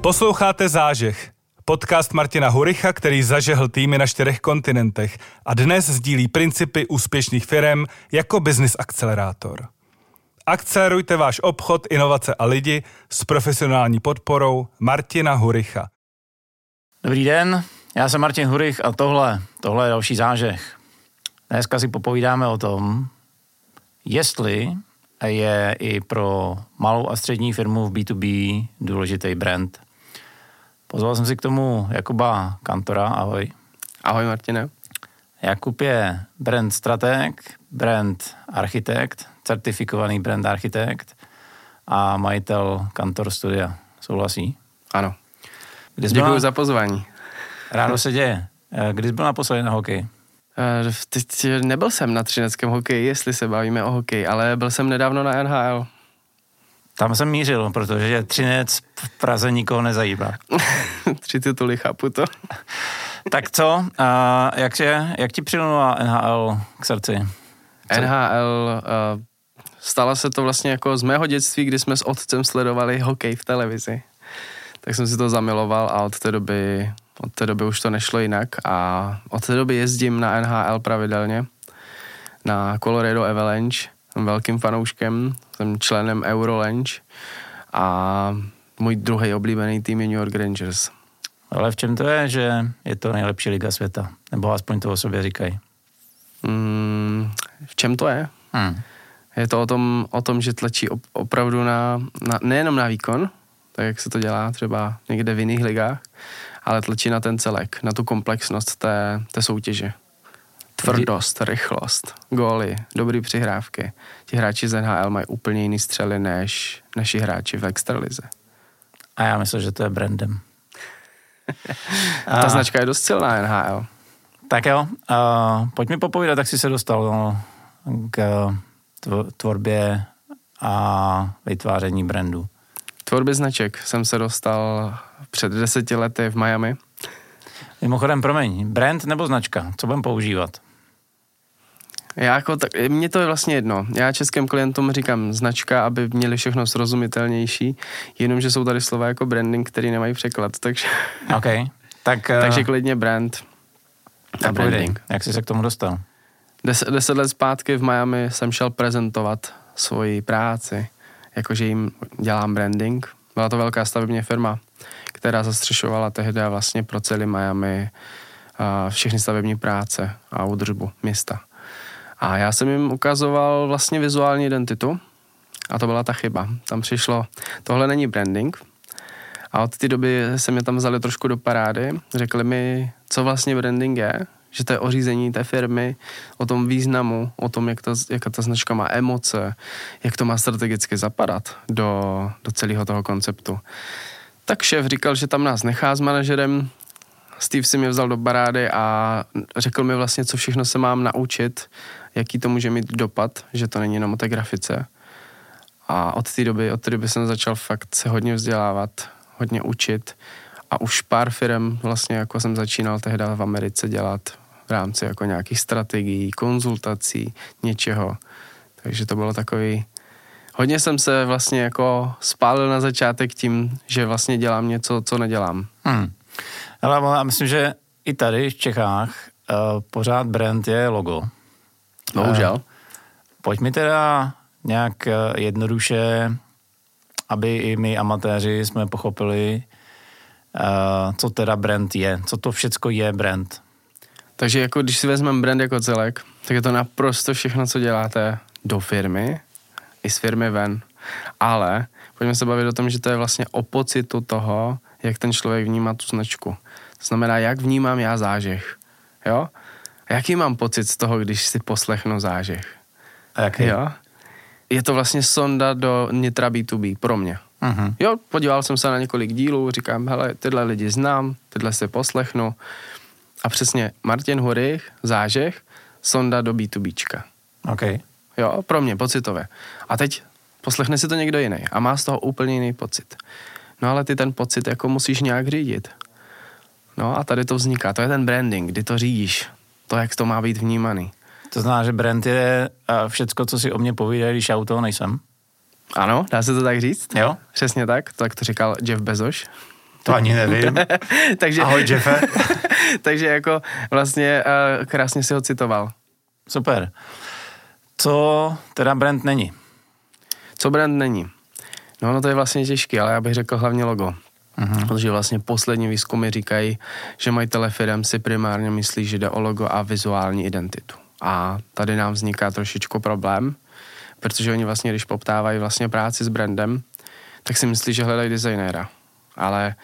Posloucháte Zážeh, podcast Martina Huricha, který zažehl týmy na čtyřech kontinentech a dnes sdílí principy úspěšných firm jako business akcelerátor. Akcelerujte váš obchod, inovace a lidi s profesionální podporou Martina Huricha. Dobrý den, já jsem Martin Hurich a tohle, tohle je další zážeh. Dneska si popovídáme o tom, jestli je i pro malou a střední firmu v B2B důležitý brand. Pozval jsem si k tomu Jakuba Kantora, ahoj. Ahoj Martine. Jakub je brand strateg, brand architekt, certifikovaný brand architekt a majitel Kantor Studia. Souhlasí? Ano. Kdy jsi Děkuji byl, za pozvání. ráno se děje. Eh, Kdy jsi byl naposledy na hokej? Eh, Teď nebyl jsem na třineckém hokeji, jestli se bavíme o hokeji, ale byl jsem nedávno na NHL. Tam jsem mířil, protože Třinec v Praze nikoho nezajímá. Tři tituly, chápu to. Tak co, a jak, je, jak ti přilnula NHL k srdci? Co? NHL, uh, stalo se to vlastně jako z mého dětství, kdy jsme s otcem sledovali hokej v televizi. Tak jsem si to zamiloval a od té doby, od té doby už to nešlo jinak a od té doby jezdím na NHL pravidelně, na Colorado Avalanche, jsem velkým fanouškem, jsem členem Eurolange a můj druhý oblíbený tým je New York Rangers. Ale v čem to je, že je to nejlepší liga světa? Nebo aspoň to o sobě říkají. Mm, v čem to je? Hmm. Je to o tom, o tom že tlačí op, opravdu na, na, nejenom na výkon, tak jak se to dělá třeba někde v jiných ligách, ale tlačí na ten celek, na tu komplexnost té, té soutěže. Tvrdost, rychlost, góly, dobrý přihrávky. Ti hráči z NHL mají úplně jiný střely než naši hráči v extralize. A já myslím, že to je brandem. A ta značka je dost silná NHL. Tak jo, uh, pojď mi popovídat, jak jsi se dostal no, k tvo- tvorbě a vytváření brandu. Tvorby značek jsem se dostal před deseti lety v Miami. Mimochodem, promiň, brand nebo značka? Co budeme používat? Já jako tak, mně to je vlastně jedno. Já českým klientům říkám značka, aby měli všechno srozumitelnější, jenomže jsou tady slova jako branding, který nemají překlad, takže, OK, tak, uh, takže klidně brand a povídej, branding. jak jsi se k tomu dostal? Deset, deset let zpátky v Miami jsem šel prezentovat svoji práci, jakože jim dělám branding. Byla to velká stavební firma, která zastřešovala tehdy vlastně pro celý Miami a všechny stavební práce a údržbu města. A já jsem jim ukazoval vlastně vizuální identitu a to byla ta chyba. Tam přišlo, tohle není branding, a od té doby se mě tam vzali trošku do parády. Řekli mi, co vlastně branding je, že to je o řízení té firmy, o tom významu, o tom, jak ta, jak ta značka má emoce, jak to má strategicky zapadat do, do celého toho konceptu. Tak šéf říkal, že tam nás nechá s manažerem, Steve si mě vzal do barády a řekl mi vlastně, co všechno se mám naučit, jaký to může mít dopad, že to není jenom o té grafice. A od té doby, od té doby jsem začal fakt se hodně vzdělávat, hodně učit a už pár firm vlastně jako jsem začínal tehdy v Americe dělat v rámci jako nějakých strategií, konzultací, něčeho. Takže to bylo takový... Hodně jsem se vlastně jako spálil na začátek tím, že vlastně dělám něco, co nedělám. Hmm. Ale já myslím, že i tady v Čechách uh, pořád brand je logo. Bohužel. Uh, pojď mi teda nějak uh, jednoduše, aby i my amatéři jsme pochopili, uh, co teda brand je, co to všecko je brand. Takže jako když si vezmeme brand jako celek, tak je to naprosto všechno, co děláte do firmy i z firmy ven. Ale pojďme se bavit o tom, že to je vlastně o pocitu toho, jak ten člověk vnímá tu značku. To znamená, jak vnímám já zážeh. Jo? Jaký mám pocit z toho, když si poslechnu zážeh? A jaký? Jo? Je to vlastně sonda do nitra B2B pro mě. Uh-huh. Jo, podíval jsem se na několik dílů, říkám, hele, tyhle lidi znám, tyhle si poslechnu. A přesně Martin Hurich, zážeh, sonda do B2Bčka. OK. Jo, pro mě, pocitově. A teď poslechne si to někdo jiný a má z toho úplně jiný pocit. No ale ty ten pocit jako musíš nějak řídit. No a tady to vzniká. To je ten branding, kdy to řídíš. To, jak to má být vnímaný. To znamená, že brand je všecko, co si o mě povídají, když já u toho nejsem. Ano, dá se to tak říct? Jo? Přesně tak, tak to říkal Jeff Bezos. To ani nevím. takže, Ahoj, Jeffe. takže jako vlastně uh, krásně si ho citoval. Super. Co teda brand není? Co brand není? No, no to je vlastně těžké, ale já bych řekl hlavně logo. Uh-huh. Protože vlastně poslední výzkumy říkají, že majitele firm si primárně myslí, že jde o logo a vizuální identitu. A tady nám vzniká trošičku problém, protože oni vlastně, když poptávají vlastně práci s brandem, tak si myslí, že hledají designéra. Ale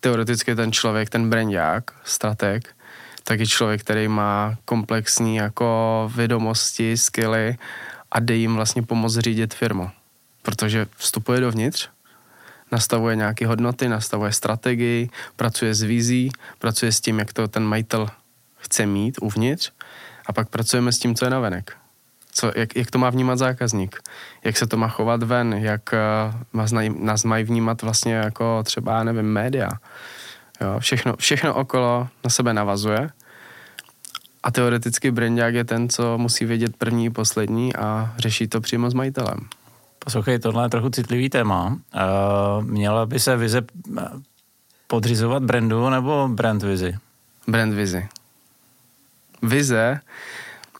teoreticky ten člověk, ten brandák, strateg, tak je člověk, který má komplexní jako vědomosti, skilly a jde jim vlastně pomoct řídit firmu. Protože vstupuje dovnitř, nastavuje nějaké hodnoty, nastavuje strategii, pracuje s vizí, pracuje s tím, jak to ten majitel chce mít uvnitř a pak pracujeme s tím, co je navenek. Co, jak, jak to má vnímat zákazník, jak se to má chovat ven, jak uh, nás mají vnímat vlastně jako třeba, nevím, média. Jo, všechno, všechno okolo na sebe navazuje a teoreticky brandák je ten, co musí vědět první, poslední a řeší to přímo s majitelem. Poslouchej, tohle je trochu citlivý téma. Uh, měla by se vize podřizovat brandu nebo brand vizi? Brand vizi. Vize,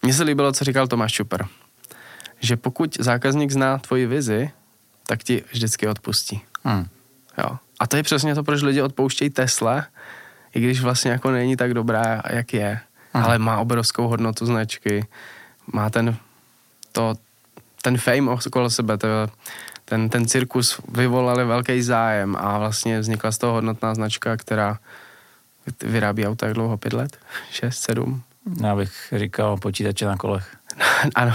mně se líbilo, co říkal Tomáš Čuper, že pokud zákazník zná tvoji vizi, tak ti vždycky odpustí. Hmm. Jo. A to je přesně to, proč lidi odpouštějí Tesla, i když vlastně jako není tak dobrá, jak je. Hmm. Ale má obrovskou hodnotu značky, má ten, to, ten fame okolo sebe, ten, ten cirkus vyvolali velký zájem a vlastně vznikla z toho hodnotná značka, která vyrábí auta jak dlouho? Pět let? Šest, sedm? Já bych říkal počítače na kolech. ano.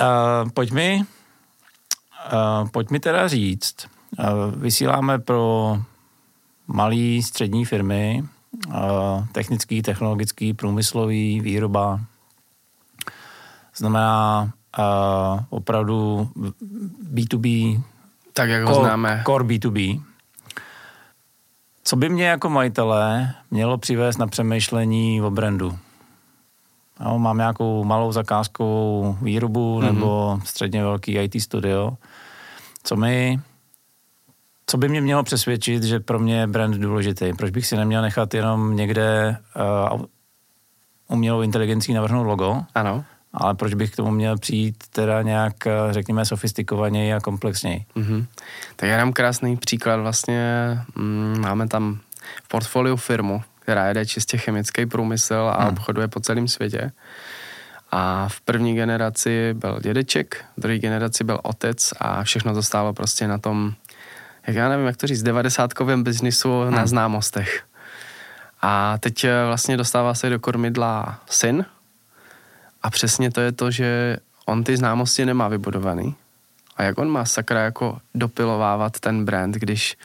Uh, pojď mi, uh, pojď mi teda říct, uh, vysíláme pro malé střední firmy, uh, technický, technologický, průmyslový, výroba. Znamená uh, opravdu B2B, tak jak ho core, známe. Core B2B. Co by mě jako majitele mělo přivést na přemýšlení o brandu? Jo, mám nějakou malou zakázkovou výrobu mm-hmm. nebo středně velký IT studio. Co mi co by mě mělo přesvědčit, že pro mě je brand důležitý? Proč bych si neměl nechat jenom někde uh, umělou inteligencí navrhnout logo? Ano. Ale proč bych k tomu měl přijít teda nějak, řekněme, sofistikovaněji a komplexněji? Mm-hmm. Tak já dám krásný příklad. Vlastně mm, máme tam v portfoliu firmu, která jede čistě chemický průmysl a hmm. obchoduje po celém světě. A v první generaci byl dědeček, v druhé generaci byl otec a všechno to stálo prostě na tom, jak já nevím, jak to říct, devadesátkovém biznisu hmm. na známostech. A teď eh, vlastně dostává se do kormidla syn, a přesně to je to, že on ty známosti nemá vybudovaný. A jak on má sakra jako dopilovávat ten brand, když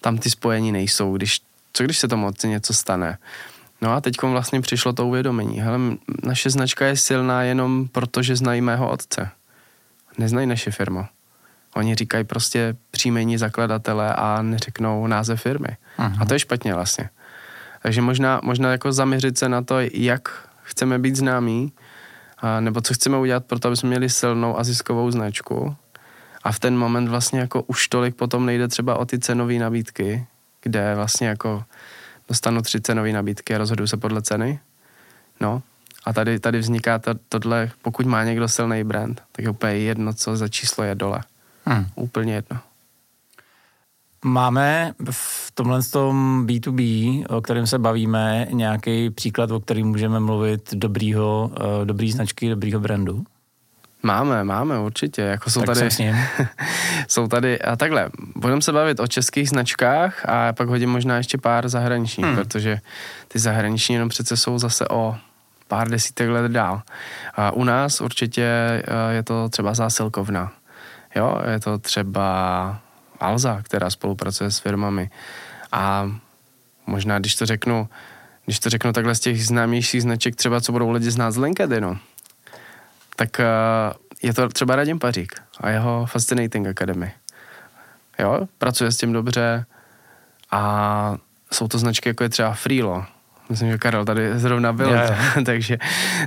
tam ty spojení nejsou, když, co když se tomu něco stane. No a teď vlastně přišlo to uvědomení. Hele, naše značka je silná jenom proto, že znají mého otce. Neznají naše firmu. Oni říkají prostě příjmení zakladatele a neřeknou název firmy. Aha. A to je špatně vlastně. Takže možná, možná jako zaměřit se na to, jak chceme být známí, nebo co chceme udělat pro to, aby jsme měli silnou a ziskovou značku. A v ten moment vlastně jako už tolik potom nejde třeba o ty cenové nabídky, kde vlastně jako dostanu tři cenové nabídky a rozhoduju se podle ceny. No, a tady, tady vzniká to, tohle, pokud má někdo silný brand, tak je úplně jedno, co za číslo je dole. Hmm. Úplně jedno. Máme v tomhle tom B2B, o kterém se bavíme, nějaký příklad, o kterém můžeme mluvit dobrýho, eh, dobrý značky, dobrýho brandu? Máme, máme, určitě. Jako jsou tak tady, s ním. jsou tady, a takhle, budeme se bavit o českých značkách a pak hodím možná ještě pár zahraničních, hmm. protože ty zahraniční jenom přece jsou zase o pár desítek let dál. A u nás určitě eh, je to třeba zásilkovna. Jo, je to třeba Alza, která spolupracuje s firmami. A možná, když to řeknu, když to řeknu takhle z těch známějších značek, třeba co budou lidi znát z LinkedInu, tak uh, je to třeba Radim Pařík a jeho Fascinating Academy. Jo, pracuje s tím dobře a jsou to značky, jako je třeba Freelo. Myslím, že Karel tady zrovna byl, yeah. takže,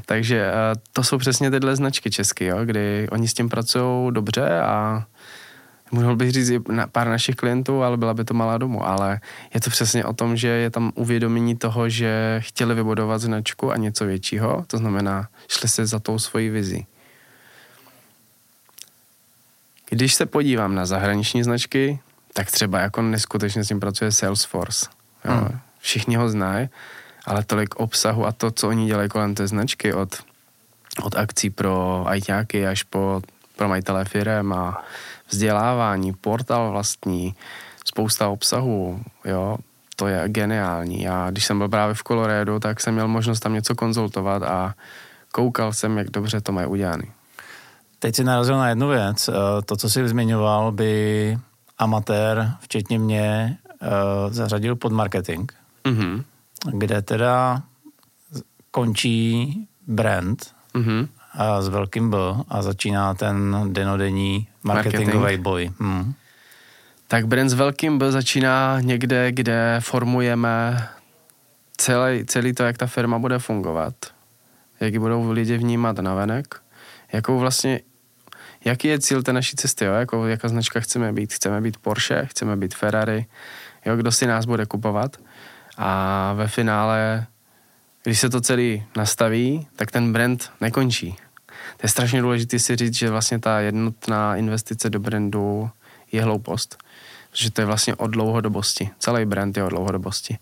takže uh, to jsou přesně tyhle značky české, jo, kdy oni s tím pracují dobře a mohl bych říct i na pár našich klientů, ale byla by to malá domů. Ale je to přesně o tom, že je tam uvědomění toho, že chtěli vybudovat značku a něco většího, to znamená, šli se za tou svojí vizí. Když se podívám na zahraniční značky, tak třeba jako neskutečně s tím pracuje Salesforce. Jo. Hmm. Všichni ho znají, ale tolik obsahu a to, co oni dělají kolem té značky, od, od akcí pro ajťáky až po pro majitele firem a vzdělávání, portál vlastní, spousta obsahu, jo, to je geniální. Já, když jsem byl právě v Colorado, tak jsem měl možnost tam něco konzultovat a koukal jsem, jak dobře to mají udělané. Teď si narazil na jednu věc. Eh, to, co jsi zmiňoval, by amatér, včetně mě, eh, zařadil pod marketing, mm-hmm. kde teda končí brand mm-hmm. A s velkým B a začíná ten denodenní marketingový Marketing. boj. Hmm. Tak brand s velkým B začíná někde, kde formujeme celý, celý to, jak ta firma bude fungovat, jak ji budou lidi vnímat navenek, jakou vlastně jaký je cíl té naší cesty, jo? Jako, jaká značka chceme být. Chceme být Porsche, chceme být Ferrari, jo? kdo si nás bude kupovat. A ve finále, když se to celý nastaví, tak ten brand nekončí. Je strašně důležité si říct, že vlastně ta jednotná investice do brandu je hloupost. Protože to je vlastně o dlouhodobosti. Celý brand je o dlouhodobosti.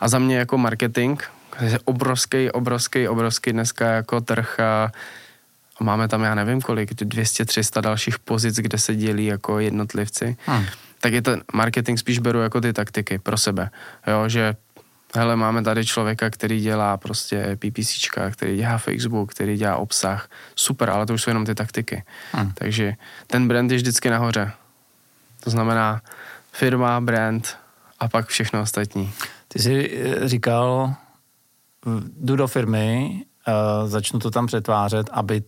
A za mě jako marketing, je obrovský, obrovský, obrovský dneska jako trh a máme tam, já nevím kolik, 200-300 dalších pozic, kde se dělí jako jednotlivci, hmm. tak je ten marketing spíš beru jako ty taktiky pro sebe. Jo, že hele, máme tady člověka, který dělá prostě PPCčka, který dělá Facebook, který dělá obsah. Super, ale to už jsou jenom ty taktiky. Hmm. Takže ten brand je vždycky nahoře. To znamená firma, brand a pak všechno ostatní. Ty jsi eh, říkal, jdu do firmy, uh, začnu to tam přetvářet, aby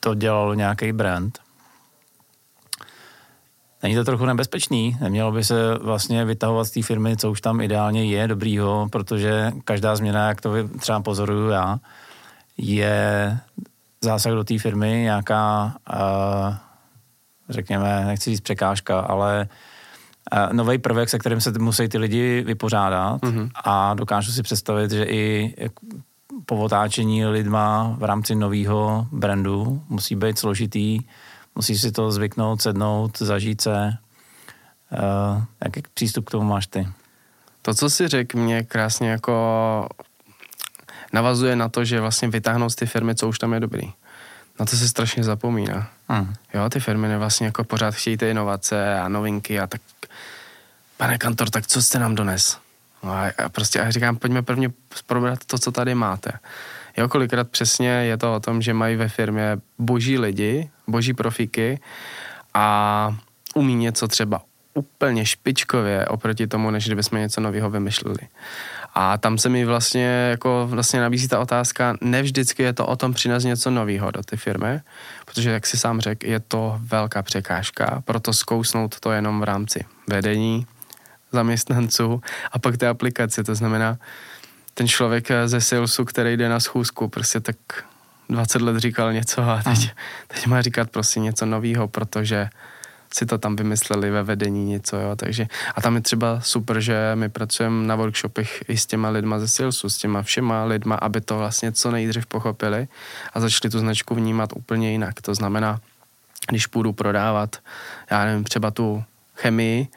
to dělal nějaký brand. Není to trochu nebezpečný? Nemělo by se vlastně vytahovat z té firmy, co už tam ideálně je dobrýho, protože každá změna, jak to třeba pozoruju já, je zásah do té firmy, nějaká, řekněme, nechci říct překážka, ale nový prvek, se kterým se musí ty lidi vypořádat mm-hmm. a dokážu si představit, že i po otáčení lidma v rámci nového brandu musí být složitý, musí si to zvyknout, sednout, zažít se. Uh, jaký přístup k tomu máš ty? To, co si řekl, mě krásně jako navazuje na to, že vlastně vytáhnout z ty firmy, co už tam je dobrý. Na to se strašně zapomíná. Hmm. Jo, ty firmy vlastně jako pořád chtějí ty inovace a novinky a tak pane kantor, tak co jste nám dones? No a, a prostě a říkám, pojďme prvně probrat to, co tady máte. Jo, kolikrát přesně je to o tom, že mají ve firmě boží lidi, boží profíky a umí něco třeba úplně špičkově oproti tomu, než kdybychom něco nového vymysleli. A tam se mi vlastně, jako vlastně nabízí ta otázka, ne vždycky je to o tom přinést něco nového do ty firmy, protože, jak si sám řekl, je to velká překážka, proto zkousnout to jenom v rámci vedení, zaměstnanců a pak té aplikace. To znamená, ten člověk ze salesu, který jde na schůzku, prostě tak 20 let říkal něco a teď, teď má říkat prostě něco nového, protože si to tam vymysleli ve vedení něco, jo, takže a tam je třeba super, že my pracujeme na workshopech i s těma lidma ze salesu, s těma všema lidma, aby to vlastně co nejdřív pochopili a začali tu značku vnímat úplně jinak. To znamená, když půjdu prodávat, já nevím, třeba tu chemii,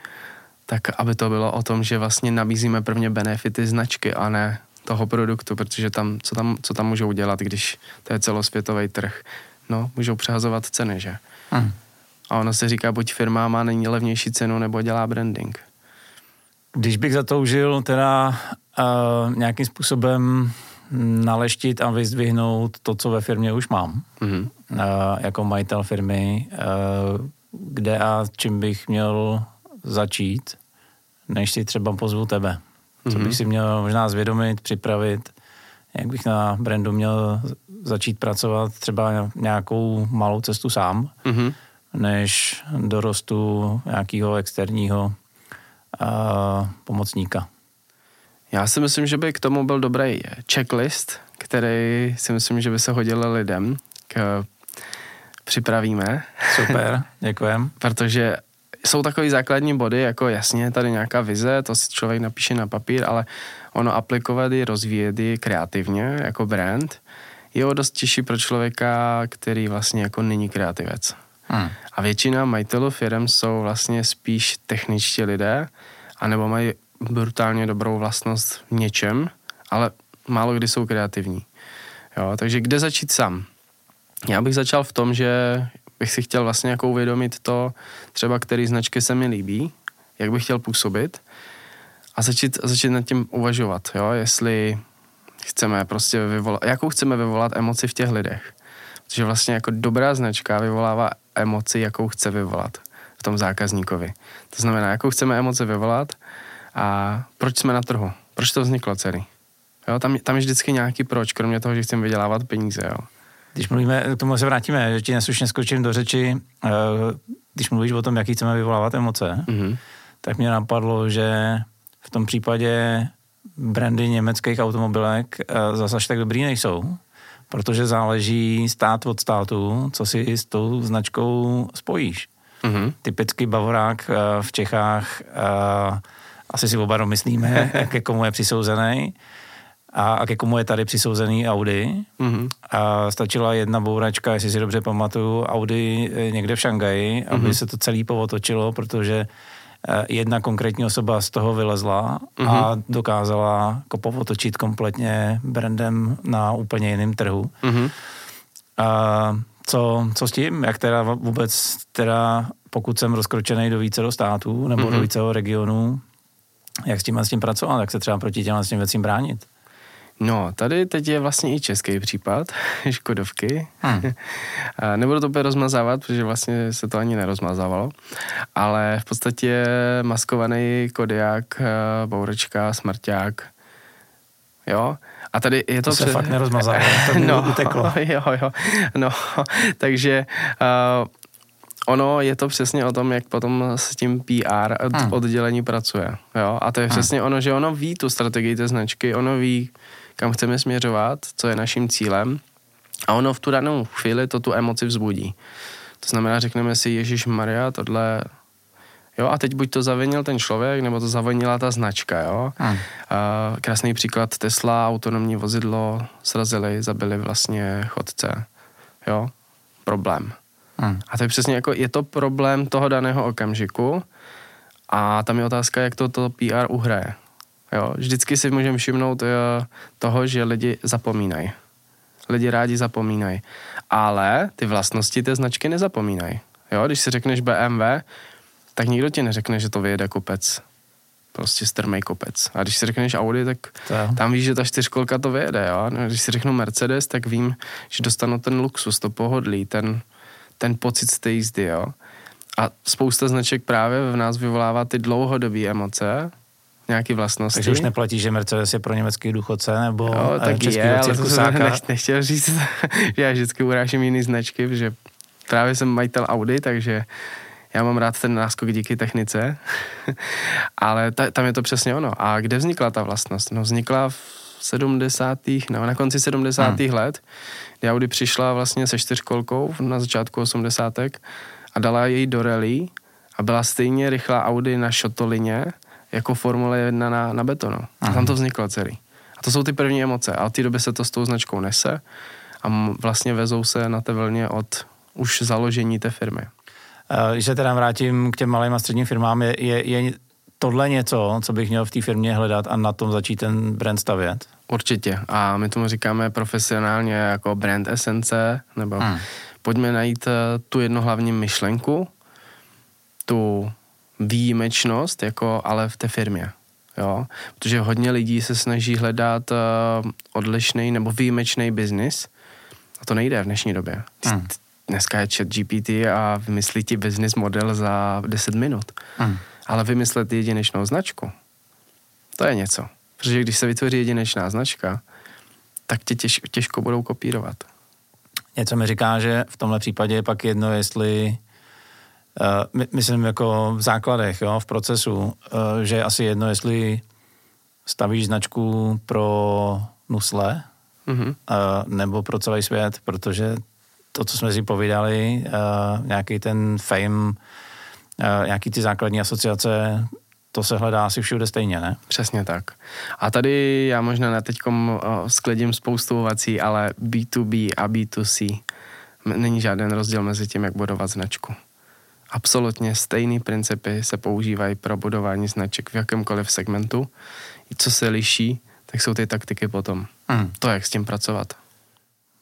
tak aby to bylo o tom, že vlastně nabízíme prvně benefity značky a ne toho produktu, protože tam, co tam, co tam můžou dělat, když to je celosvětový trh? No, můžou přehazovat ceny, že? Hmm. A ono se říká, buď firma má není levnější cenu, nebo dělá branding. Když bych zatoužil teda uh, nějakým způsobem naleštit a vyzdvihnout to, co ve firmě už mám, mm-hmm. uh, jako majitel firmy, uh, kde a čím bych měl začít, než si třeba pozvu tebe. Co mm-hmm. bych si měl možná zvědomit, připravit, jak bych na brandu měl začít pracovat třeba nějakou malou cestu sám, mm-hmm. než dorostu nějakého externího uh, pomocníka. Já si myslím, že by k tomu byl dobrý checklist, který si myslím, že by se hodil lidem. K, připravíme. Super, děkujem. Protože jsou takový základní body, jako jasně tady nějaká vize, to si člověk napíše na papír, ale ono aplikovat ji, rozvíjet ji kreativně jako brand, je o dost těžší pro člověka, který vlastně jako není kreativec. Hmm. A většina majitelů firm jsou vlastně spíš techničtí lidé, anebo mají brutálně dobrou vlastnost v něčem, ale málo kdy jsou kreativní. Jo, takže kde začít sám? Já bych začal v tom, že bych si chtěl vlastně jako uvědomit to, třeba který značky se mi líbí, jak bych chtěl působit a začít, začít nad tím uvažovat, jo, jestli chceme prostě vyvolat, jakou chceme vyvolat emoci v těch lidech. Protože vlastně jako dobrá značka vyvolává emoci, jakou chce vyvolat v tom zákazníkovi. To znamená, jakou chceme emoci vyvolat a proč jsme na trhu, proč to vzniklo celý. Jo, tam, tam je vždycky nějaký proč, kromě toho, že chceme vydělávat peníze. Jo. Když mluvíme, k tomu se vrátíme, že ti neslušně skočím do řeči, eh, když mluvíš o tom, jaký chceme vyvolávat emoce, mm-hmm. tak mě napadlo, že v tom případě brandy německých automobilek eh, zase až tak dobrý nejsou, protože záleží stát od státu, co si s tou značkou spojíš. Mm-hmm. Typický Bavorák eh, v Čechách, asi si oba domyslíme, ke komu je přisouzený a, a ke komu je tady přisouzený Audi. Mm-hmm. A stačila jedna bouračka, jestli si dobře pamatuju, Audi eh, někde v Šangaji, mm-hmm. aby se to celý povotočilo, protože eh, jedna konkrétní osoba z toho vylezla mm-hmm. a mhm. dokázala jako povotočit kompletně brandem na úplně jiném trhu. Mm-hmm. A co, co s tím? Jak teda vůbec, teda pokud jsem rozkročený do více do států nebo mm-hmm. do více regionů, jak s tím a s tím pracovat, jak se třeba proti těm s tím věcím bránit? No, tady teď je vlastně i český případ Škodovky. Hmm. Nebudu to úplně rozmazávat, protože vlastně se to ani nerozmazávalo, ale v podstatě maskovaný Kodiak, eh, Bourečka, Smrťák, jo, a tady je to... To se před... fakt nerozmazávalo, to no, uteklo. Jo, jo, no, takže uh, ono je to přesně o tom, jak potom s tím PR hmm. oddělení pracuje. Jo? A to je hmm. přesně hmm. ono, že ono ví tu strategii té značky, ono ví, kam chceme směřovat, co je naším cílem a ono v tu danou chvíli to tu emoci vzbudí. To znamená, řekneme si, Ježíš Maria, tohle Jo, a teď buď to zavinil ten člověk, nebo to zavinila ta značka, jo. Hmm. A krásný příklad Tesla, autonomní vozidlo, srazili, zabili vlastně chodce, jo. Problém. Hmm. A to je přesně jako, je to problém toho daného okamžiku a tam je otázka, jak to, to PR uhraje. Jo, vždycky si můžeme všimnout uh, toho, že lidi zapomínají. Lidi rádi zapomínají. Ale ty vlastnosti té značky nezapomínají. Jo, když si řekneš BMW, tak nikdo ti neřekne, že to vyjede kopec. Prostě strmej kopec. A když si řekneš Audi, tak to. tam víš, že ta čtyřkolka to vyjede. Jo? No, když si řeknu Mercedes, tak vím, že dostanu ten luxus, to pohodlí, ten, ten pocit z té jízdy. Jo? A spousta značek právě v nás vyvolává ty dlouhodobé emoce, nějaký vlastnosti. Takže už neplatí, že Mercedes je pro německý důchodce, nebo jo, tak je, ale to jsem nech, nechtěl říct, že já vždycky urážím jiný značky, protože právě jsem majitel Audi, takže já mám rád ten náskok díky technice, ale ta, tam je to přesně ono. A kde vznikla ta vlastnost? No vznikla v 70. no na konci 70. Hmm. let, kdy Audi přišla vlastně se čtyřkolkou na začátku 80. a dala jej do rally a byla stejně rychlá Audi na šotolině, jako Formule 1 na, na betonu. A tam to vzniklo celý. A to jsou ty první emoce. A od té doby se to s tou značkou nese a vlastně vezou se na té vlně od už založení té firmy. Když se teda vrátím k těm malým a středním firmám, je, je, je tohle něco, co bych měl v té firmě hledat a na tom začít ten brand stavět? Určitě. A my tomu říkáme profesionálně jako brand esence, nebo hmm. pojďme najít eh, tu jednu hlavní myšlenku, tu výjimečnost, jako ale v té firmě. Jo? Protože hodně lidí se snaží hledat uh, odlišný nebo výjimečný biznis a to nejde v dnešní době. Hmm. Dneska je chat GPT a vymyslí ti business model za 10 minut. Hmm. Ale vymyslet jedinečnou značku, to je něco. Protože když se vytvoří jedinečná značka, tak tě těž, těžko budou kopírovat. Něco mi říká, že v tomhle případě je pak jedno, jestli my, myslím jako v základech, jo, v procesu, uh, že je asi jedno, jestli stavíš značku pro nusle mm-hmm. nebo pro celý svět, protože to, co jsme si povídali, nějaký ten fame nějaký ty základní asociace, to se hledá asi všude stejně, ne? Přesně tak. A tady já možná na teďkom skledím spoustu ovací, ale B2B a B2C není žádný rozdíl mezi tím, jak budovat značku. Absolutně stejné principy se používají pro budování značek v jakémkoliv segmentu. I co se liší, tak jsou ty taktiky potom. Hmm. To, jak s tím pracovat.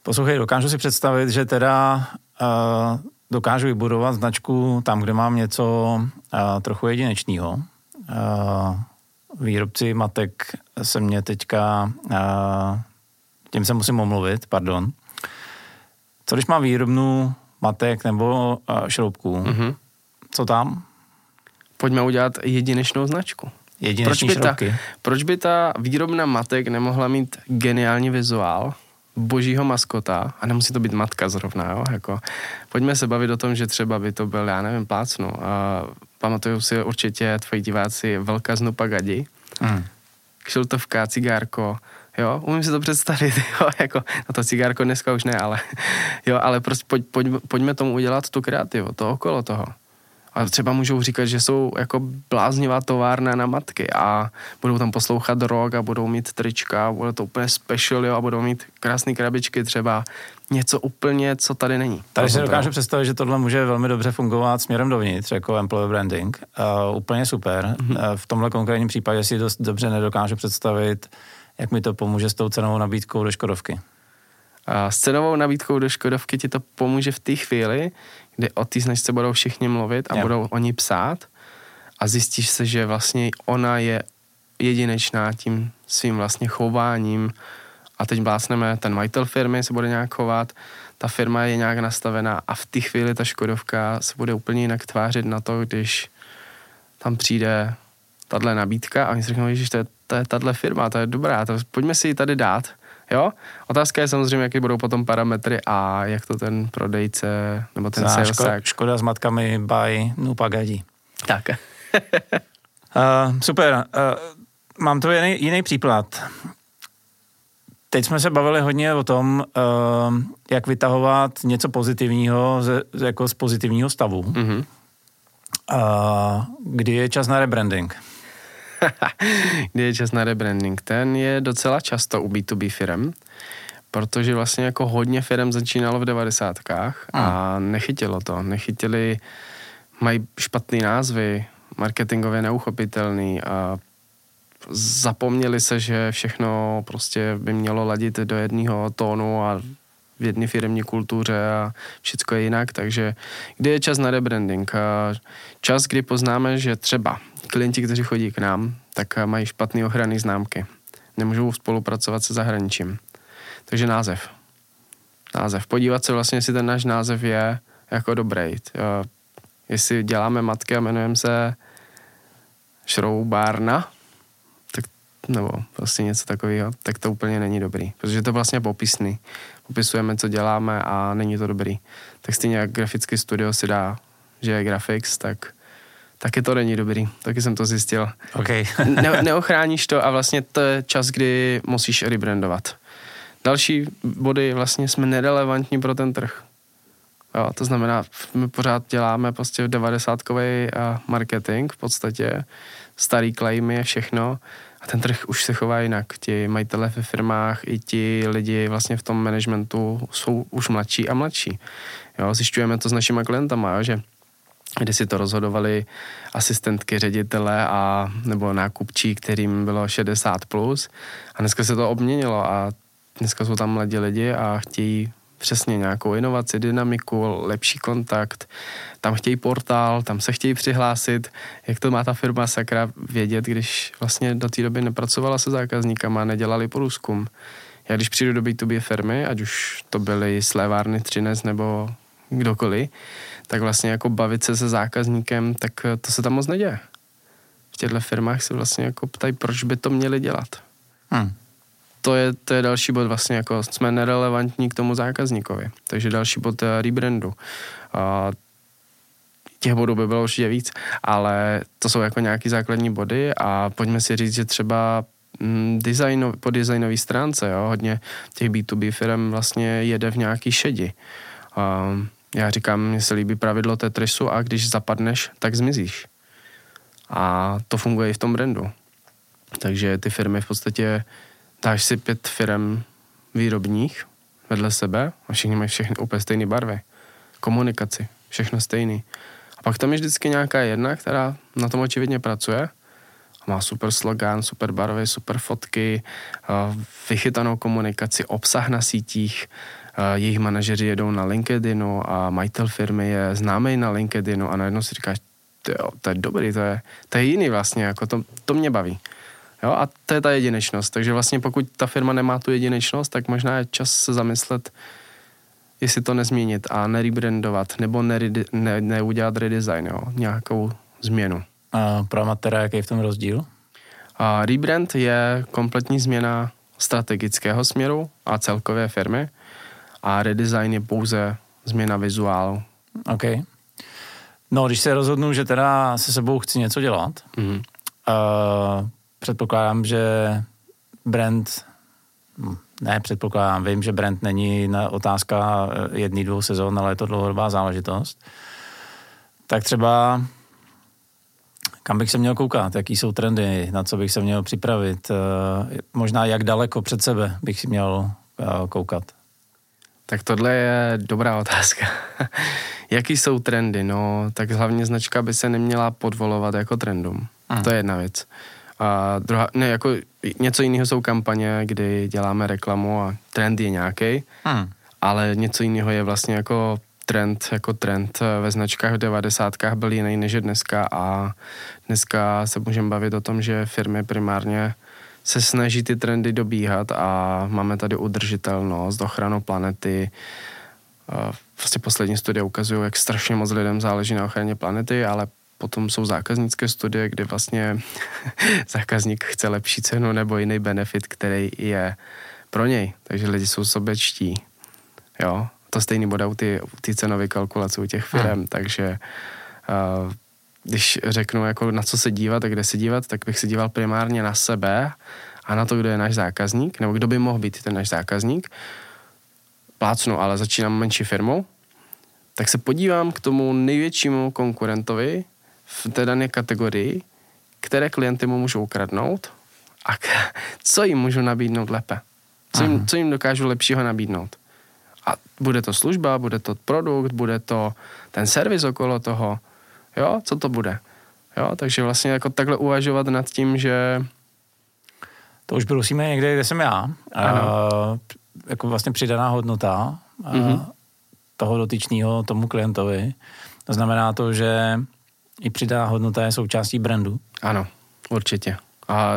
Poslouchej, dokážu si představit, že teda uh, dokážu vybudovat značku tam, kde mám něco uh, trochu jedinečného. Uh, výrobci matek se mě teďka, uh, tím se musím omluvit, pardon. Co když mám výrobnu matek nebo uh, šroubků? Mm-hmm. Co tam? Pojďme udělat jedinečnou značku. Jedinečný proč by, ta, proč by ta výrobna matek nemohla mít geniální vizuál, božího maskota, a nemusí to být matka zrovna, jo, jako, pojďme se bavit o tom, že třeba by to byl, já nevím, plácnu. A pamatuju si určitě tvoji diváci Velká znupa gadi, hmm. kšiltovka, cigárko, jo, umím si to představit, jo, jako, no to cigárko dneska už ne, ale, jo, ale prostě pojď, pojď, pojďme tomu udělat tu kreativu, to okolo toho. A třeba můžou říkat, že jsou jako bláznivá továrna na matky a budou tam poslouchat rock a budou mít trička, bude to úplně special, jo, a budou mít krásné krabičky třeba. Něco úplně, co tady není. Tady si dokážu představit, že tohle může velmi dobře fungovat směrem dovnitř, jako employer branding. Uh, úplně super. Mm-hmm. Uh, v tomhle konkrétním případě si dost dobře nedokážu představit, jak mi to pomůže s tou cenovou nabídkou do Škodovky. A s cenovou nabídkou do Škodovky ti to pomůže v té chvíli, kdy o té značce budou všichni mluvit a yeah. budou o ní psát a zjistíš se, že vlastně ona je jedinečná tím svým vlastně chováním a teď blásneme, ten majitel firmy se bude nějak chovat, ta firma je nějak nastavená a v té chvíli ta Škodovka se bude úplně jinak tvářit na to, když tam přijde tahle nabídka a oni si řeknou, že to je, to je tahle firma, to je dobrá, to, pojďme si ji tady dát Jo? Otázka je samozřejmě, jaké budou potom parametry a jak to ten prodejce nebo ten sales škoda, škoda s matkami by Nupagadí. Tak. uh, super. Uh, mám tu jiný, jiný příklad. Teď jsme se bavili hodně o tom, uh, jak vytahovat něco pozitivního z, jako z pozitivního stavu. Mm-hmm. Uh, kdy je čas na rebranding? kdy je čas na rebranding. Ten je docela často u B2B firm, protože vlastně jako hodně firm začínalo v devadesátkách a hmm. nechytilo to. Nechytili, mají špatný názvy, marketingově neuchopitelný a zapomněli se, že všechno prostě by mělo ladit do jedného tónu a v jedné firmní kultuře a všechno je jinak, takže kdy je čas na rebranding? Čas, kdy poznáme, že třeba klienti, kteří chodí k nám, tak mají špatné ochranné známky. Nemůžou spolupracovat se zahraničím. Takže název. Název. Podívat se vlastně, jestli ten náš název je jako dobrý. Jestli děláme matky a jmenujeme se šroubárna, tak, nebo prostě něco takového, tak to úplně není dobrý. Protože to vlastně popisný. Popisujeme, co děláme a není to dobrý. Tak stejně jak grafický studio si dá, že je graphics, tak taky to není dobrý, taky jsem to zjistil. Okay. ne, neochráníš to a vlastně to je čas, kdy musíš rebrandovat. Další body vlastně jsme nerelevantní pro ten trh. Jo, to znamená, my pořád děláme prostě 90 marketing v podstatě, starý claimy, všechno a ten trh už se chová jinak. Ti majitele ve firmách i ti lidi vlastně v tom managementu jsou už mladší a mladší. Jo, zjišťujeme to s našimi klientama, jo, že kde si to rozhodovali asistentky ředitele a nebo nákupčí, kterým bylo 60 plus. A dneska se to obměnilo a dneska jsou tam mladí lidi a chtějí přesně nějakou inovaci, dynamiku, lepší kontakt, tam chtějí portál, tam se chtějí přihlásit, jak to má ta firma sakra vědět, když vlastně do té doby nepracovala se zákazníkama, nedělali průzkum. Já když přijdu do B2B firmy, ať už to byly slévárny Třines nebo kdokoliv, tak vlastně jako bavit se se zákazníkem, tak eh, to se tam moc neděje. V těchto firmách se vlastně jako ptají, proč by to měli dělat. Hmm. To je, to je další bod vlastně, jako jsme nerelevantní k tomu zákazníkovi. Takže další bod je rebrandu. A těch bodů by bylo určitě víc, ale to jsou jako nějaký základní body a pojďme si říct, že třeba mm, design, po designové stránce, jo, hodně těch B2B firm vlastně jede v nějaký šedi. Um, Já říkám, mně se líbí pravidlo Tetrisu a když zapadneš, tak zmizíš. A to funguje i v tom brandu. Takže ty firmy v podstatě dáš si pět firm výrobních vedle sebe a všichni mají všechny úplně stejné barvy. Komunikaci, všechno stejný. A pak tam je vždycky nějaká jedna, která na tom očividně pracuje má super slogan, super barvy, super fotky, vychytanou komunikaci, obsah na sítích, jejich manažeři jedou na LinkedInu a majitel firmy je známý na LinkedInu a najednou si říkáš, jo, to je dobrý, to je, to je jiný vlastně, jako to, to mě baví. Jo, a to je ta jedinečnost. Takže vlastně pokud ta firma nemá tu jedinečnost, tak možná je čas se zamyslet, jestli to nezměnit a nerebrandovat nebo neudělat ne, ne redesign, jo, nějakou změnu. A pro amatéra, jaký je v tom rozdíl? A rebrand je kompletní změna strategického směru a celkové firmy a redesign je pouze změna vizuálu. OK. No, když se rozhodnu, že teda se sebou chci něco dělat, mm-hmm. uh, předpokládám, že brand, hm, ne předpokládám, vím, že brand není na otázka eh, jedný, dvou sezon, ale je to dlouhodobá záležitost. Tak třeba kam bych se měl koukat, jaký jsou trendy, na co bych se měl připravit, eh, možná jak daleko před sebe bych si měl koukat. Tak tohle je dobrá otázka. jaký jsou trendy? No, tak hlavně značka by se neměla podvolovat jako trendům. Hmm. To je jedna věc. A druhá, ne, jako něco jiného jsou kampaně, kdy děláme reklamu a trend je nějaký, hmm. ale něco jiného je vlastně jako trend jako trend ve značkách v 90. byl jiný než je dneska a dneska se můžeme bavit o tom, že firmy primárně se snaží ty trendy dobíhat a máme tady udržitelnost, ochranu planety. Vlastně poslední studie ukazují, jak strašně moc lidem záleží na ochraně planety, ale potom jsou zákaznické studie, kdy vlastně zákazník chce lepší cenu nebo jiný benefit, který je pro něj. Takže lidi jsou sobečtí. Jo, to stejný bude u ty, ty cenové kalkulace u těch firm, hmm. takže uh, když řeknu, jako na co se dívat a kde se dívat, tak bych se díval primárně na sebe a na to, kdo je náš zákazník, nebo kdo by mohl být ten náš zákazník. Plácnu, ale začínám menší firmou, tak se podívám k tomu největšímu konkurentovi v té dané kategorii, které klienty mu můžou ukradnout a co jim můžu nabídnout lépe. Co jim, co jim dokážu lepšího nabídnout. A bude to služba, bude to produkt, bude to ten servis okolo toho, jo, co to bude. Jo, takže vlastně jako takhle uvažovat nad tím, že... To už prosíme někde, kde jsem já. Uh, jako vlastně přidaná hodnota uh, mm-hmm. toho dotyčného tomu klientovi. To znamená to, že i přidaná hodnota je součástí brandu. Ano, určitě a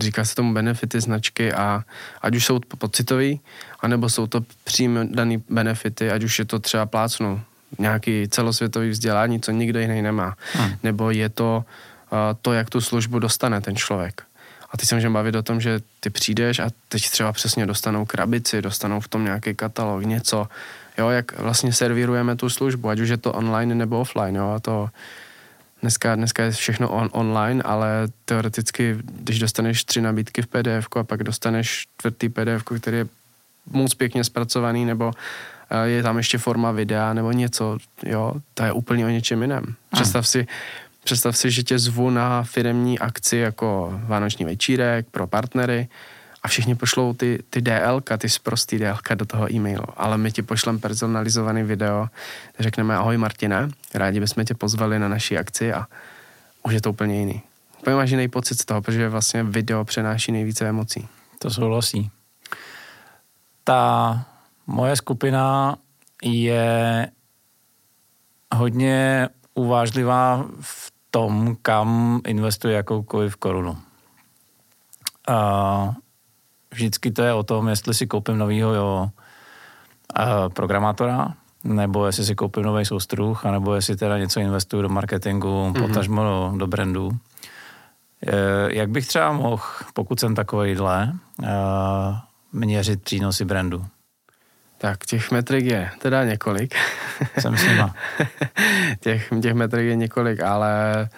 říká se tomu benefity značky a ať už jsou pocitový, anebo jsou to přímo daný benefity, ať už je to třeba plácnu, nějaký celosvětový vzdělání, co nikdo jiný nemá, hmm. nebo je to uh, to, jak tu službu dostane ten člověk. A ty se můžeme bavit o tom, že ty přijdeš a teď třeba přesně dostanou krabici, dostanou v tom nějaký katalog, něco, jo, jak vlastně servírujeme tu službu, ať už je to online nebo offline, jo, a to Dneska, dneska je všechno on, online, ale teoreticky, když dostaneš tři nabídky v PDF a pak dostaneš čtvrtý PDF, který je moc pěkně zpracovaný, nebo je tam ještě forma videa nebo něco, jo, to je úplně o něčem jiném. Představ si, představ si, že tě zvu na firemní akci jako Vánoční večírek pro partnery a všichni pošlou ty, ty DL, ty zprostý DL do toho e-mailu, ale my ti pošlem personalizovaný video, řekneme ahoj Martine, rádi bychom tě pozvali na naší akci a už je to úplně jiný. Úplně máš jiný pocit z toho, protože vlastně video přenáší nejvíce emocí. To souhlasí. Ta moje skupina je hodně uvážlivá v tom, kam investuje jakoukoliv korunu. Uh, vždycky to je o tom, jestli si koupím novýho jo, programátora, nebo jestli si koupím nový soustruh, anebo jestli teda něco investuju do marketingu, mm-hmm. potažmo do, do brandu. Jak bych třeba mohl, pokud jsem takovýhle, měřit přínosy brandu? Tak těch metrik je teda několik. Jsem s nima. těch, těch metrik je několik, ale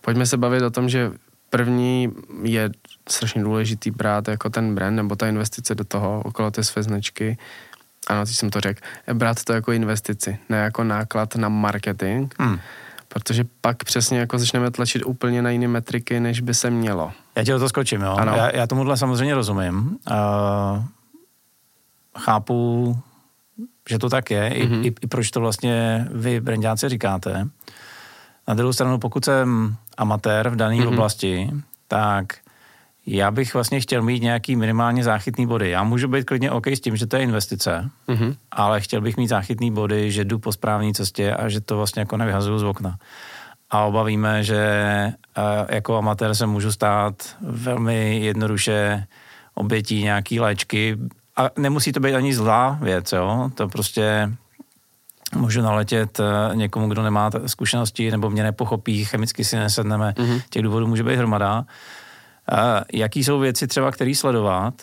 pojďme se bavit o tom, že první je strašně důležitý brát jako ten brand nebo ta investice do toho, okolo té své značky ano, teď jsem to řekl, brát to jako investici, ne jako náklad na marketing, Hmm. protože pak přesně jako začneme tlačit úplně na jiné metriky, než by se mělo. Já tě o to skočím, jo. Ano. Já, já tomuhle samozřejmě rozumím. Uh, chápu, že to tak je, mm-hmm. Mhm. i, i, i proč to vlastně vy, brandáci, říkáte. Na druhou stranu, pokud jsem amatér v dané mm-hmm. oblasti, tak já bych vlastně chtěl mít nějaký minimálně záchytný body. Já můžu být klidně OK s tím, že to je investice, Mhm. ale chtěl bych mít záchytný body, že jdu po správné cestě a že to vlastně jako nevyhazuju z okna. A obavíme, že eh, jako amatér se můžu stát velmi jednoduše obětí nějaký léčky. A nemusí to být ani zlá věc, jo? To prostě můžu naletět eh, někomu, kdo nemá zkušenosti nebo mě nepochopí, chemicky si nesedneme. Mm-hmm. Těch důvodů může být hromada. Eh, Jaký jsou věci třeba, který sledovat,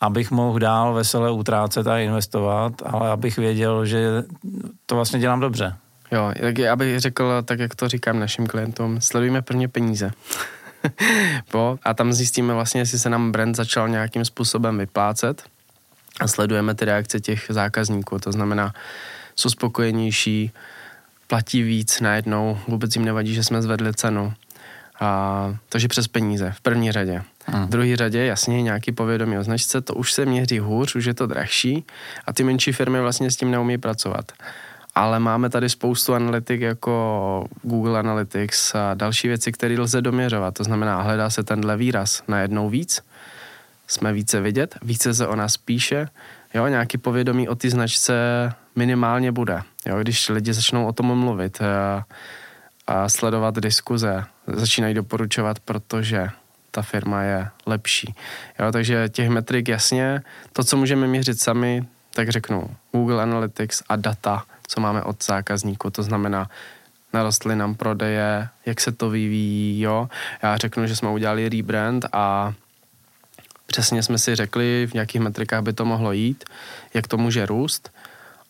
abych mohl dál vesele utrácet a investovat, ale abych věděl, že to vlastně dělám dobře. Jo, tak já bych řekl, tak jak to říkám našim klientům, sledujme prvně peníze. po, a tam zjistíme vlastně, jestli se nám brand začal nějakým způsobem vyplácet a sledujeme ty reakce těch zákazníků. To znamená, jsou spokojenější, platí víc najednou, vůbec jim nevadí, že jsme zvedli cenu. A, takže přes peníze, v první řadě. Hmm. V druhé řadě jasně nějaký povědomí o značce, to už se měří hůř, už je to drahší a ty menší firmy vlastně s tím neumí pracovat. Ale máme tady spoustu analytik jako Google Analytics a další věci, které lze doměřovat. To znamená, hledá se tenhle výraz najednou víc, jsme více vidět, více se o nás píše, jo, nějaký povědomí o ty značce minimálně bude. Jo, když lidi začnou o tom mluvit a, a sledovat diskuze, začínají doporučovat, protože ta firma je lepší. Jo, takže těch metrik jasně, to, co můžeme měřit sami, tak řeknu Google Analytics a data, co máme od zákazníků, to znamená, narostly nám prodeje, jak se to vyvíjí, jo. Já řeknu, že jsme udělali rebrand a přesně jsme si řekli, v nějakých metrikách by to mohlo jít, jak to může růst.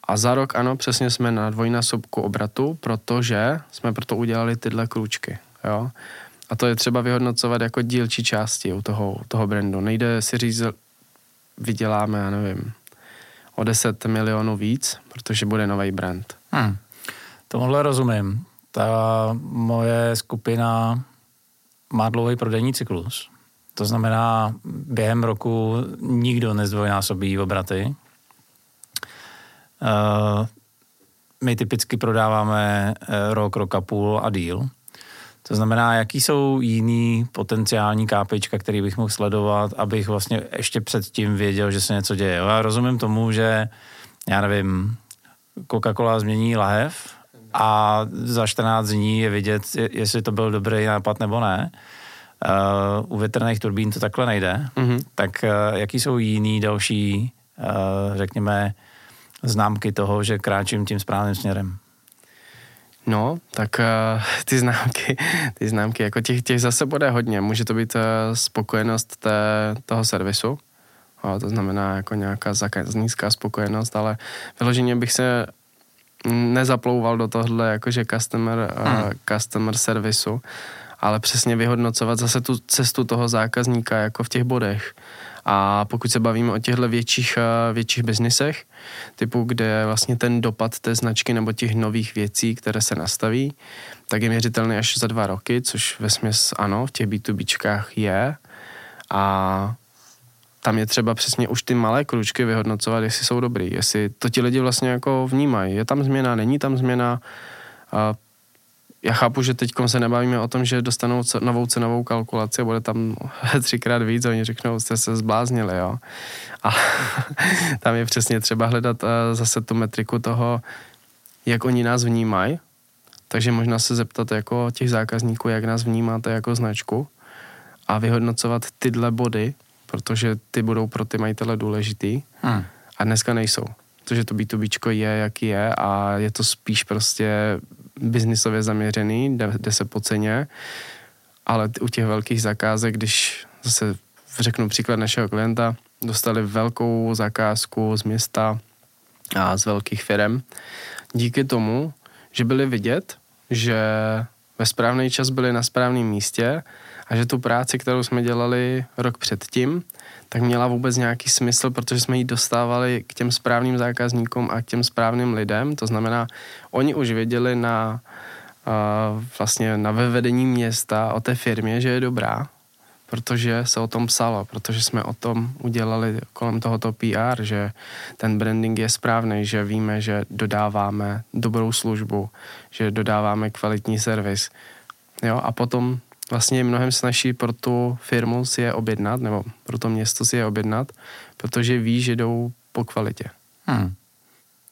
A za rok, ano, přesně jsme na dvojnásobku obratu, protože jsme proto udělali tyhle krůčky, jo. A to je třeba vyhodnocovat jako dílčí části u toho, u toho brandu. Nejde si říct, vyděláme, já nevím, o 10 milionů víc, protože bude nový brand. Hmm. Tomuhle rozumím. Ta moje skupina má dlouhý prodejní cyklus. To znamená, během roku nikdo nezdvojnásobí obraty. Uh, my typicky prodáváme eh, rok, rok a půl a díl. To znamená, jaký jsou jiný potenciální kápečka, který bych mohl sledovat, abych vlastně ještě předtím věděl, že se něco děje. Já rozumím tomu, že já nevím, Coca-Cola změní lahev a za 14 dní je vidět, je- jestli to byl dobrý nápad nebo ne. Uh, u větrných turbín to takhle nejde. Mhm. Tak uh, jaký jsou jiný další, uh, řekněme, známky toho, že kráčím tím správným směrem? No, tak uh, ty známky, ty známky, jako těch, těch zase bude hodně. Může to být uh, spokojenost té, toho servisu, jo, to znamená jako nějaká zákaznická spokojenost, ale vyloženě bych se nezaplouval do tohle jakože customer, uh, Hmm. customer servisu, ale přesně vyhodnocovat zase tu cestu toho zákazníka jako v těch bodech. A pokud se bavíme o těchto větších, eh, větších biznisech, typu, kde vlastně ten dopad té značky nebo těch nových věcí, které se nastaví, tak je měřitelný až za dva roky, což ve směs ano, v těch B2Bčkách je. A tam je třeba přesně už ty malé kručky vyhodnocovat, jestli jsou dobrý, jestli to ti lidi vlastně jako vnímají. Je tam změna, není tam změna. Já chápu, že teď se nebavíme o tom, že dostanou novou cenovou kalkulaci a bude tam třikrát víc a oni řeknou, jste se zbláznili, jo. A tam je přesně třeba hledat eh, zase tu metriku toho, jak oni nás vnímají. Takže možná se zeptat jako těch zákazníků, jak nás vnímáte jako značku a vyhodnocovat tyhle body, protože ty budou pro ty majitele důležitý Hmm. a dneska nejsou. Protože to B2Bčko je, jaký je a je to spíš prostě biznisově zaměřený, jde, jde se po ceně, ale u těch velkých zakázek, když zase řeknu příklad našeho klienta, dostali velkou zakázku z města a z velkých firm, díky tomu, že byli vidět, že ve správný čas byli na správném místě a že tu práci, kterou jsme dělali rok předtím, tak měla vůbec nějaký smysl, protože jsme ji dostávali k těm správným zákazníkům a k těm správným lidem. To znamená, oni už věděli na, vlastně na vevedení města o té firmě, že je dobrá, protože se o tom psalo, protože jsme o tom udělali kolem tohoto PR, že ten branding je správný, že víme, že dodáváme dobrou službu, že dodáváme kvalitní servis. Jo, a potom vlastně mnohem snažší pro tu firmu si je objednat, nebo pro to město si je objednat, protože ví, že jdou po kvalitě. Hmm.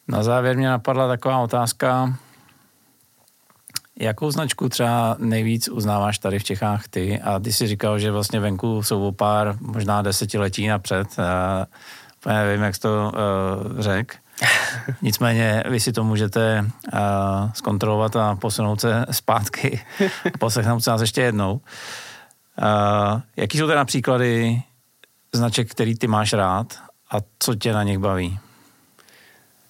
Na závěr mě napadla taková otázka, Jakou značku třeba nejvíc uznáváš tady v Čechách ty? A ty si říkal, že vlastně venku jsou o pár, možná desetiletí napřed. Uh, nevím, jak jsi to uh, řekl. Nicméně vy si to můžete uh, zkontrolovat a posunout se zpátky, poslechnout se nás ještě jednou. Uh, jaký jsou teda příklady značek, který ty máš rád a co tě na nich baví?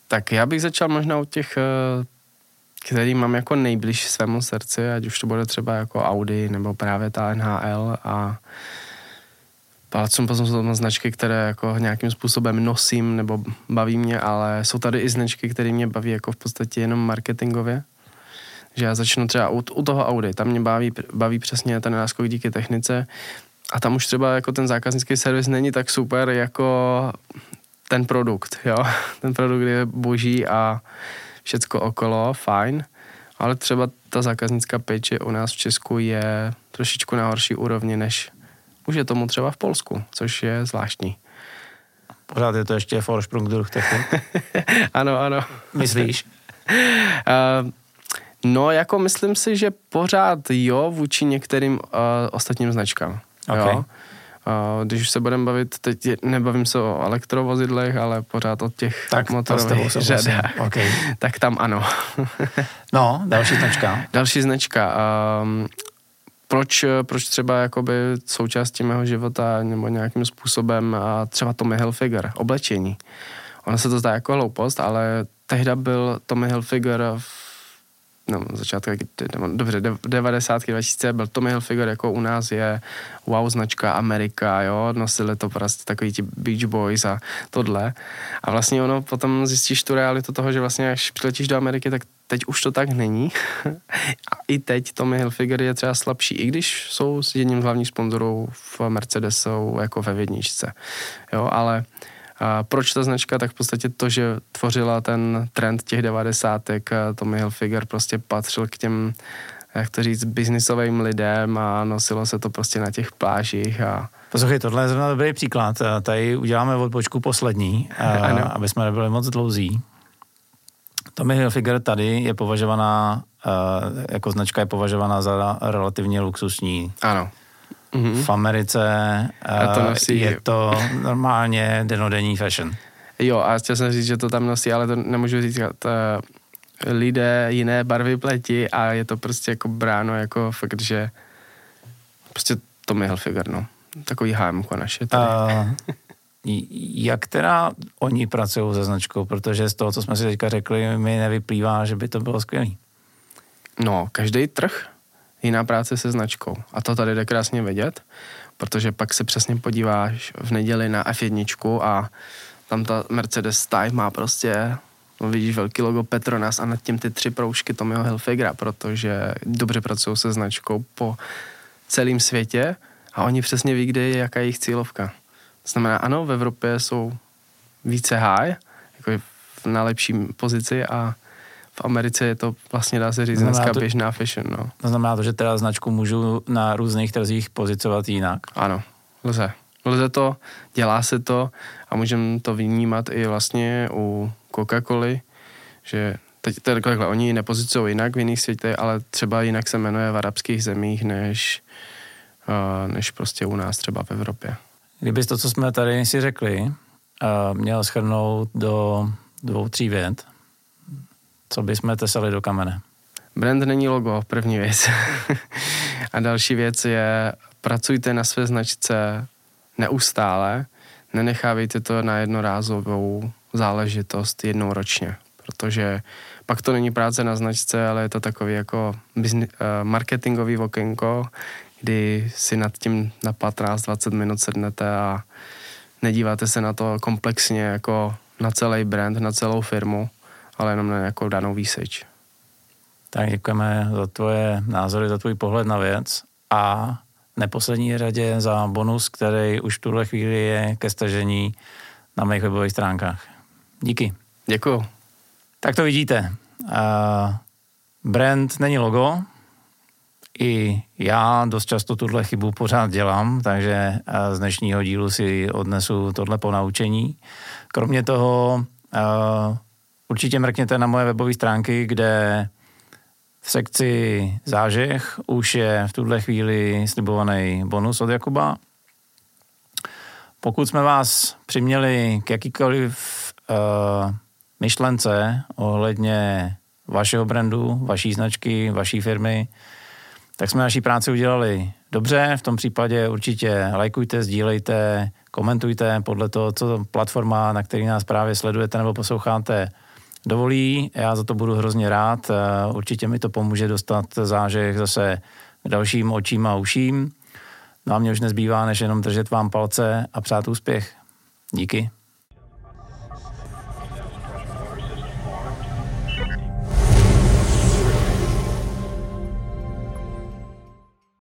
Tak já bych začal možná u těch, který mám jako nejbliž svému srdci, ať už to bude třeba jako Audi nebo právě ta NHL a Palacum potom jsou tam značky, které jako nějakým způsobem nosím nebo baví mě, ale jsou tady i značky, které mě baví jako v podstatě jenom marketingově. Že já začnu třeba u, u toho Audi, tam mě baví, baví přesně ten náskok díky technice a tam už třeba jako ten zákaznický servis není tak super jako ten produkt, jo. Ten produkt je boží a všecko okolo, fajn, ale třeba ta zákaznická péče u nás v Česku je trošičku na horší úrovni než už je tomu třeba v Polsku, což je zvláštní. Pořád je to ještě Vorsprung durch Technik? ano, ano. Myslíš? uh, no, jako myslím si, že pořád jo, vůči některým uh, ostatním značkám. Okay. Jo? Uh, když už se budeme bavit, teď nebavím se o elektrovozidlech, ale pořád o těch tak, motorových řadách, okay. tak tam ano. no, další značka. Další značka. Um, proč, proč třeba jakoby součástí mého života nebo nějakým způsobem a třeba Tommy Hilfiger, oblečení. Ono se to zdá jako hloupost, ale tehda byl Tommy Hilfiger v no, začátku, dobře, 90. 2000 byl Tommy Hilfiger, jako u nás je wow značka Amerika, jo, nosili to prostě takový ti Beach Boys a tohle. A vlastně ono potom zjistíš tu realitu toho, že vlastně až přiletíš do Ameriky, tak teď už to tak není. a i teď Tommy Hilfiger je třeba slabší, i když jsou s jedním z hlavních sponzorů v Mercedesu jako ve vědničce. Jo, ale a proč ta značka? Tak v podstatě to, že tvořila ten trend těch devadesátek, Tommy Hilfiger prostě patřil k těm, jak to říct, biznisovým lidem a nosilo se to prostě na těch plážích a Poslouchej, tohle je zrovna dobrý příklad. Tady uděláme odpočku poslední, ano. aby jsme nebyli moc dlouzí. Tommy Hilfiger tady je považovaná, jako značka je považovaná za relativně luxusní. Ano. Mm-hmm. V Americe to nosí... je to normálně denodenní fashion. Jo, a chtěl jsem říct, že to tam nosí, ale to nemůžu říct, lidé jiné barvy pleti a je to prostě jako bráno jako fakt, že prostě Tommy Hilfiger, no. Takový hámko naše tady. A, jak teda oni pracují se značkou, protože z toho, co jsme si teďka řekli, mi nevyplývá, že by to bylo skvělé. No, každý trh jiná práce se značkou. A to tady jde krásně vidět, protože pak se přesně podíváš v neděli na F1 a tam ta Mercedes Style má prostě no vidíš velký logo Petronas a nad tím ty tři proužky Tommyho Hilfigera, protože dobře pracují se značkou po celém světě a oni přesně ví, kde je jaká je jejich cílovka. To znamená, ano, v Evropě jsou více high, jako na lepší pozici a v Americe je to vlastně, dá se říct, dneska to, běžná fashion. No. To znamená to, že teda značku můžu na různých trzích pozicovat jinak? Ano, lze. Lze to, dělá se to a můžeme to vnímat i vlastně u Coca-Coly, že teď takhle, oni ji nepozicují jinak v jiných světech, ale třeba jinak se jmenuje v arabských zemích, než, uh, než prostě u nás třeba v Evropě. Kdybys to, co jsme tady si řekli, uh, měl schrnout do dvou, tří vět, co bychom tesali do kamene? Brand není logo, první věc. a další věc je, pracujte na své značce neustále, nenechávejte to na jednorázovou záležitost jednou ročně, protože pak to není práce na značce, ale je to takový jako uh, marketingový okénko, kdy si nad tím na 15-20 minut sednete a nedíváte se na to komplexně jako na celý brand, na celou firmu, ale jenom na nějakou danou výseč. Tak děkujeme za tvoje názory, za tvůj pohled na věc a neposlední řadě za bonus, který už v tuhle chvíli je ke stažení na mých webových stránkách. Díky. Děkuju. Tak to vidíte. Uh, brand není logo, i já dost často tuhle chybu pořád dělám, takže z dnešního dílu si odnesu tohle ponaučení. Kromě toho určitě mrkněte na moje webové stránky, kde v sekci zážeh už je v tuhle chvíli slibovaný bonus od Jakuba. Pokud jsme vás přiměli k jakýkoliv uh, myšlence ohledně vašeho brandu, vaší značky, vaší firmy, tak jsme naší práci udělali dobře. V tom případě určitě lajkujte, sdílejte, komentujte podle toho, co platforma, na který nás právě sledujete nebo posloucháte, dovolí. Já za to budu hrozně rád. Eh, určitě mi to pomůže dostat zážeh zase k dalším očím a uším. No a mě už nezbývá, než jenom držet vám palce a přát úspěch. Díky.